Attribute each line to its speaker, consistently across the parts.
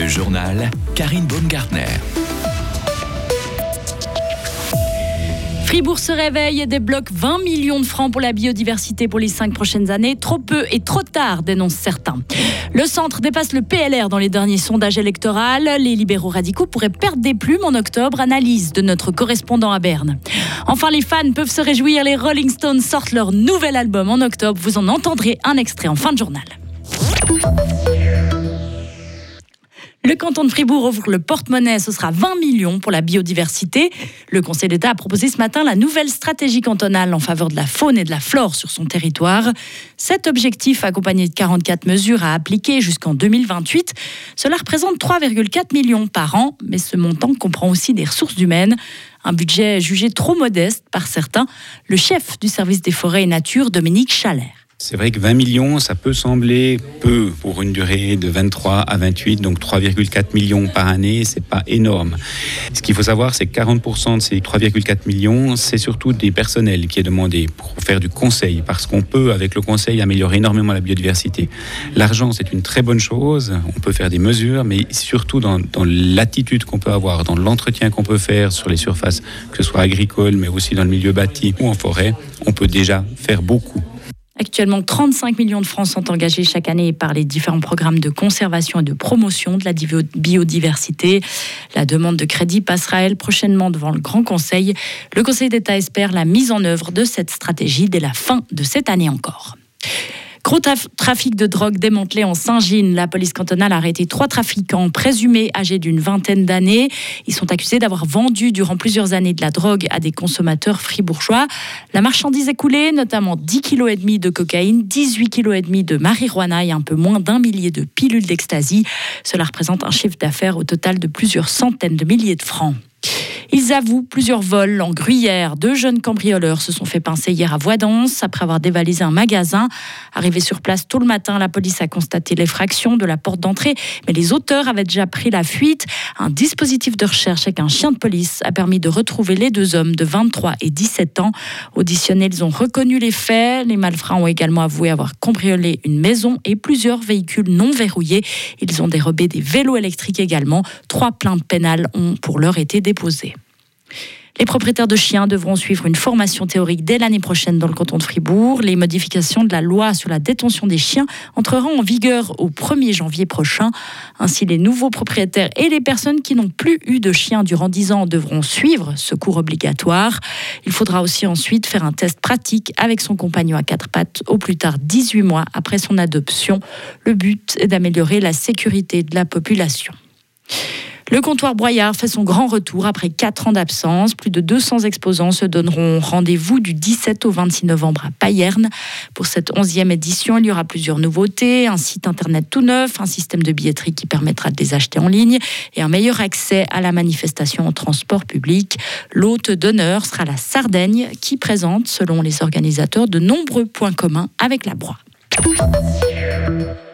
Speaker 1: Le journal Karine Baumgartner.
Speaker 2: Fribourg se réveille et débloque 20 millions de francs pour la biodiversité pour les cinq prochaines années. Trop peu et trop tard, dénoncent certains. Le centre dépasse le PLR dans les derniers sondages électoraux. Les libéraux radicaux pourraient perdre des plumes en octobre. Analyse de notre correspondant à Berne. Enfin, les fans peuvent se réjouir. Les Rolling Stones sortent leur nouvel album en octobre. Vous en entendrez un extrait en fin de journal. Le canton de Fribourg ouvre le porte-monnaie, ce sera 20 millions pour la biodiversité. Le Conseil d'État a proposé ce matin la nouvelle stratégie cantonale en faveur de la faune et de la flore sur son territoire. Cet objectif, accompagné de 44 mesures à appliquer jusqu'en 2028, cela représente 3,4 millions par an, mais ce montant comprend aussi des ressources humaines. Un budget jugé trop modeste par certains. Le chef du service des forêts et nature, Dominique Chalère.
Speaker 3: C'est vrai que 20 millions, ça peut sembler peu pour une durée de 23 à 28, donc 3,4 millions par année, c'est pas énorme. Ce qu'il faut savoir, c'est que 40% de ces 3,4 millions, c'est surtout des personnels qui est demandé pour faire du conseil, parce qu'on peut, avec le conseil, améliorer énormément la biodiversité. L'argent, c'est une très bonne chose, on peut faire des mesures, mais surtout dans, dans l'attitude qu'on peut avoir, dans l'entretien qu'on peut faire sur les surfaces, que ce soit agricole, mais aussi dans le milieu bâti ou en forêt, on peut déjà faire beaucoup.
Speaker 2: Actuellement, 35 millions de francs sont engagés chaque année par les différents programmes de conservation et de promotion de la biodiversité. La demande de crédit passera, elle, prochainement devant le Grand Conseil. Le Conseil d'État espère la mise en œuvre de cette stratégie dès la fin de cette année encore. Gros trafic de drogue démantelé en Saint-Gine. La police cantonale a arrêté trois trafiquants présumés âgés d'une vingtaine d'années. Ils sont accusés d'avoir vendu durant plusieurs années de la drogue à des consommateurs fribourgeois. La marchandise écoulée, notamment 10,5 kg de cocaïne, 18,5 kg de marijuana et un peu moins d'un millier de pilules d'ecstasy. Cela représente un chiffre d'affaires au total de plusieurs centaines de milliers de francs. Ils avouent plusieurs vols en gruyère. Deux jeunes cambrioleurs se sont fait pincer hier à Voidance après avoir dévalisé un magasin. Arrivé sur place tôt le matin, la police a constaté l'effraction de la porte d'entrée, mais les auteurs avaient déjà pris la fuite. Un dispositif de recherche avec un chien de police a permis de retrouver les deux hommes de 23 et 17 ans. Auditionnés, ils ont reconnu les faits. Les malfrats ont également avoué avoir cambriolé une maison et plusieurs véhicules non verrouillés. Ils ont dérobé des vélos électriques également. Trois plaintes pénales ont pour l'heure été déposées. Les propriétaires de chiens devront suivre une formation théorique dès l'année prochaine dans le canton de Fribourg. Les modifications de la loi sur la détention des chiens entreront en vigueur au 1er janvier prochain. Ainsi, les nouveaux propriétaires et les personnes qui n'ont plus eu de chiens durant 10 ans devront suivre ce cours obligatoire. Il faudra aussi ensuite faire un test pratique avec son compagnon à quatre pattes au plus tard 18 mois après son adoption. Le but est d'améliorer la sécurité de la population. Le comptoir Broyard fait son grand retour après 4 ans d'absence. Plus de 200 exposants se donneront rendez-vous du 17 au 26 novembre à Payerne. Pour cette 11e édition, il y aura plusieurs nouveautés, un site internet tout neuf, un système de billetterie qui permettra de les acheter en ligne et un meilleur accès à la manifestation en transport public. L'hôte d'honneur sera la Sardaigne qui présente, selon les organisateurs, de nombreux points communs avec la Broye.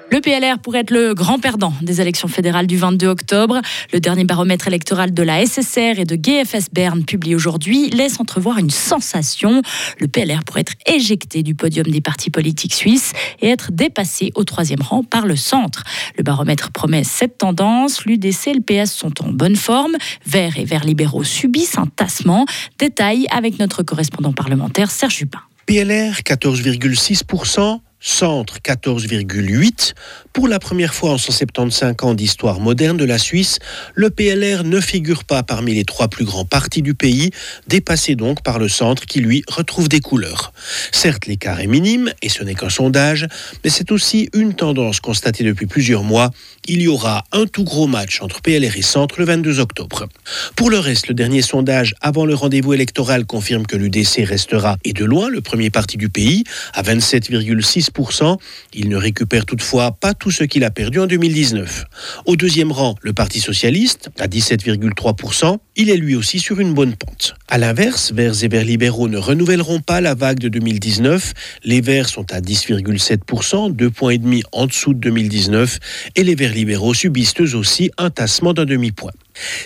Speaker 2: Le PLR pourrait être le grand perdant des élections fédérales du 22 octobre. Le dernier baromètre électoral de la SSR et de GFS Berne, publié aujourd'hui, laisse entrevoir une sensation. Le PLR pourrait être éjecté du podium des partis politiques suisses et être dépassé au troisième rang par le centre. Le baromètre promet cette tendance. L'UDC et le PS sont en bonne forme. Verts et Verts libéraux subissent un tassement. Détail avec notre correspondant parlementaire Serge Jupin.
Speaker 4: PLR 14,6%, Centre 14,8. Pour la première fois en 175 ans d'histoire moderne de la Suisse, le PLR ne figure pas parmi les trois plus grands partis du pays, dépassé donc par le centre qui lui retrouve des couleurs. Certes, l'écart est minime, et ce n'est qu'un sondage, mais c'est aussi une tendance constatée depuis plusieurs mois. Il y aura un tout gros match entre PLR et centre le 22 octobre. Pour le reste, le dernier sondage avant le rendez-vous électoral confirme que l'UDC restera, et de loin, le premier parti du pays, à 27,6 il ne récupère toutefois pas tout ce qu'il a perdu en 2019. Au deuxième rang, le Parti socialiste, à 17,3%. Il est lui aussi sur une bonne pente. A l'inverse, Verts et Verts libéraux ne renouvelleront pas la vague de 2019. Les Verts sont à 10,7%, deux points et demi en dessous de 2019, et les Verts libéraux subissent eux aussi un tassement d'un demi-point.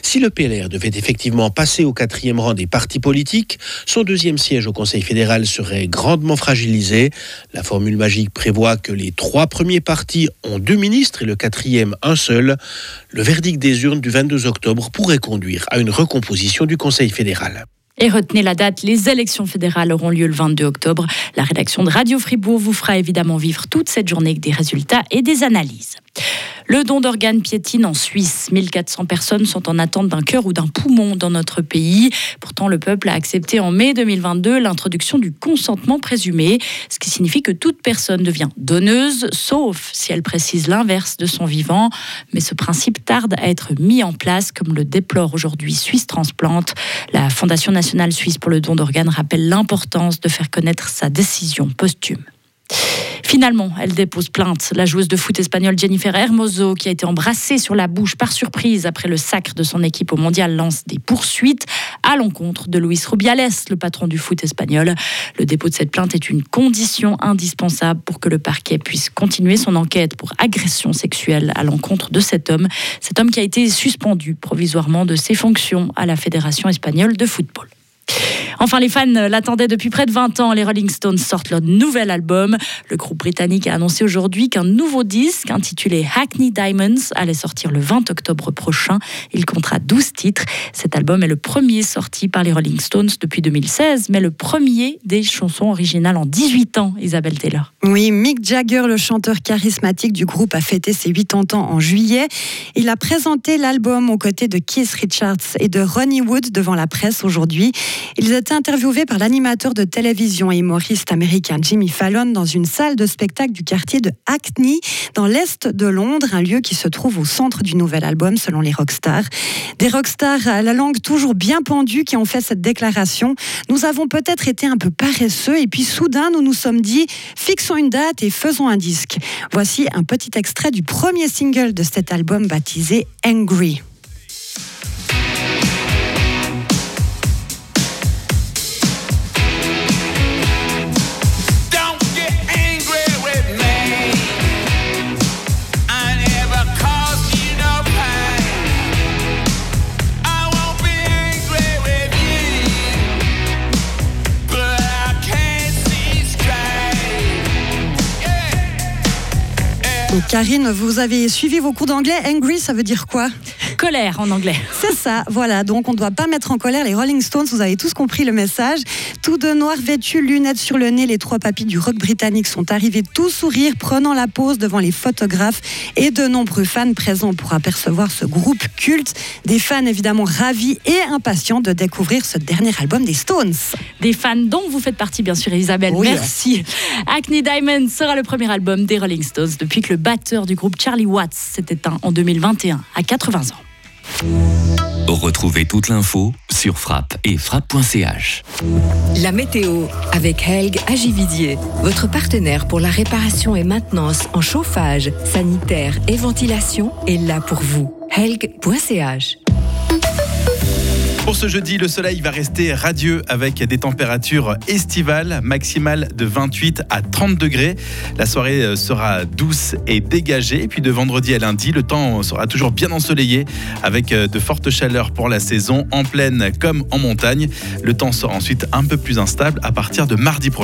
Speaker 4: Si le PLR devait effectivement passer au quatrième rang des partis politiques, son deuxième siège au Conseil fédéral serait grandement fragilisé. La formule magique prévoit que les trois premiers partis ont deux ministres et le quatrième un seul. Le verdict des urnes du 22 octobre pourrait conduire à une recomposition du Conseil fédéral.
Speaker 2: Et retenez la date, les élections fédérales auront lieu le 22 octobre. La rédaction de Radio Fribourg vous fera évidemment vivre toute cette journée avec des résultats et des analyses. Le don d'organes piétine en Suisse. 1400 personnes sont en attente d'un cœur ou d'un poumon dans notre pays. Pourtant, le peuple a accepté en mai 2022 l'introduction du consentement présumé, ce qui signifie que toute personne devient donneuse, sauf si elle précise l'inverse de son vivant. Mais ce principe tarde à être mis en place, comme le déplore aujourd'hui Suisse Transplante. La Fondation nationale suisse pour le don d'organes rappelle l'importance de faire connaître sa décision posthume. Finalement, elle dépose plainte. La joueuse de foot espagnole Jennifer Hermoso, qui a été embrassée sur la bouche par surprise après le sacre de son équipe au mondial, lance des poursuites à l'encontre de Luis Rubiales, le patron du foot espagnol. Le dépôt de cette plainte est une condition indispensable pour que le parquet puisse continuer son enquête pour agression sexuelle à l'encontre de cet homme. Cet homme qui a été suspendu provisoirement de ses fonctions à la Fédération espagnole de football. Enfin, les fans l'attendaient depuis près de 20 ans. Les Rolling Stones sortent leur nouvel album. Le groupe britannique a annoncé aujourd'hui qu'un nouveau disque intitulé Hackney Diamonds allait sortir le 20 octobre prochain. Il comptera 12 titres. Cet album est le premier sorti par les Rolling Stones depuis 2016, mais le premier des chansons originales en 18 ans, Isabelle Taylor.
Speaker 5: Oui, Mick Jagger, le chanteur charismatique du groupe, a fêté ses 80 ans en juillet. Il a présenté l'album aux côtés de Keith Richards et de Ronnie Wood devant la presse aujourd'hui. Interviewés par l'animateur de télévision et humoriste américain Jimmy Fallon dans une salle de spectacle du quartier de Hackney, dans l'est de Londres, un lieu qui se trouve au centre du nouvel album selon les rockstars. Des rockstars à la langue toujours bien pendue qui ont fait cette déclaration. Nous avons peut-être été un peu paresseux et puis soudain nous nous sommes dit fixons une date et faisons un disque. Voici un petit extrait du premier single de cet album baptisé Angry. Karine, vous avez suivi vos cours d'anglais. Angry, ça veut dire quoi?
Speaker 2: Colère en anglais.
Speaker 5: C'est ça, voilà. Donc on ne doit pas mettre en colère les Rolling Stones. Vous avez tous compris le message. Tout de noir vêtus, lunettes sur le nez, les trois papis du rock britannique sont arrivés tout sourire, prenant la pose devant les photographes et de nombreux fans présents pour apercevoir ce groupe culte. Des fans évidemment ravis et impatients de découvrir ce dernier album des Stones.
Speaker 2: Des fans dont vous faites partie, bien sûr, Isabelle. Merci. Acne Diamond sera le premier album des Rolling Stones depuis que le batteur du groupe Charlie Watts s'est éteint en 2021 à 80 ans.
Speaker 1: Retrouvez toute l'info sur frappe et frappe.ch.
Speaker 6: La météo avec Helg Agividier, votre partenaire pour la réparation et maintenance en chauffage, sanitaire et ventilation est là pour vous. Helg.ch
Speaker 7: pour ce jeudi, le soleil va rester radieux avec des températures estivales maximales de 28 à 30 degrés. La soirée euh, sera douce et dégagée. puis de vendredi à lundi, le temps sera toujours bien ensoleillé avec euh, de fortes chaleurs pour la saison en plaine comme en montagne. Le temps sera ensuite un peu plus instable à partir de mardi prochain.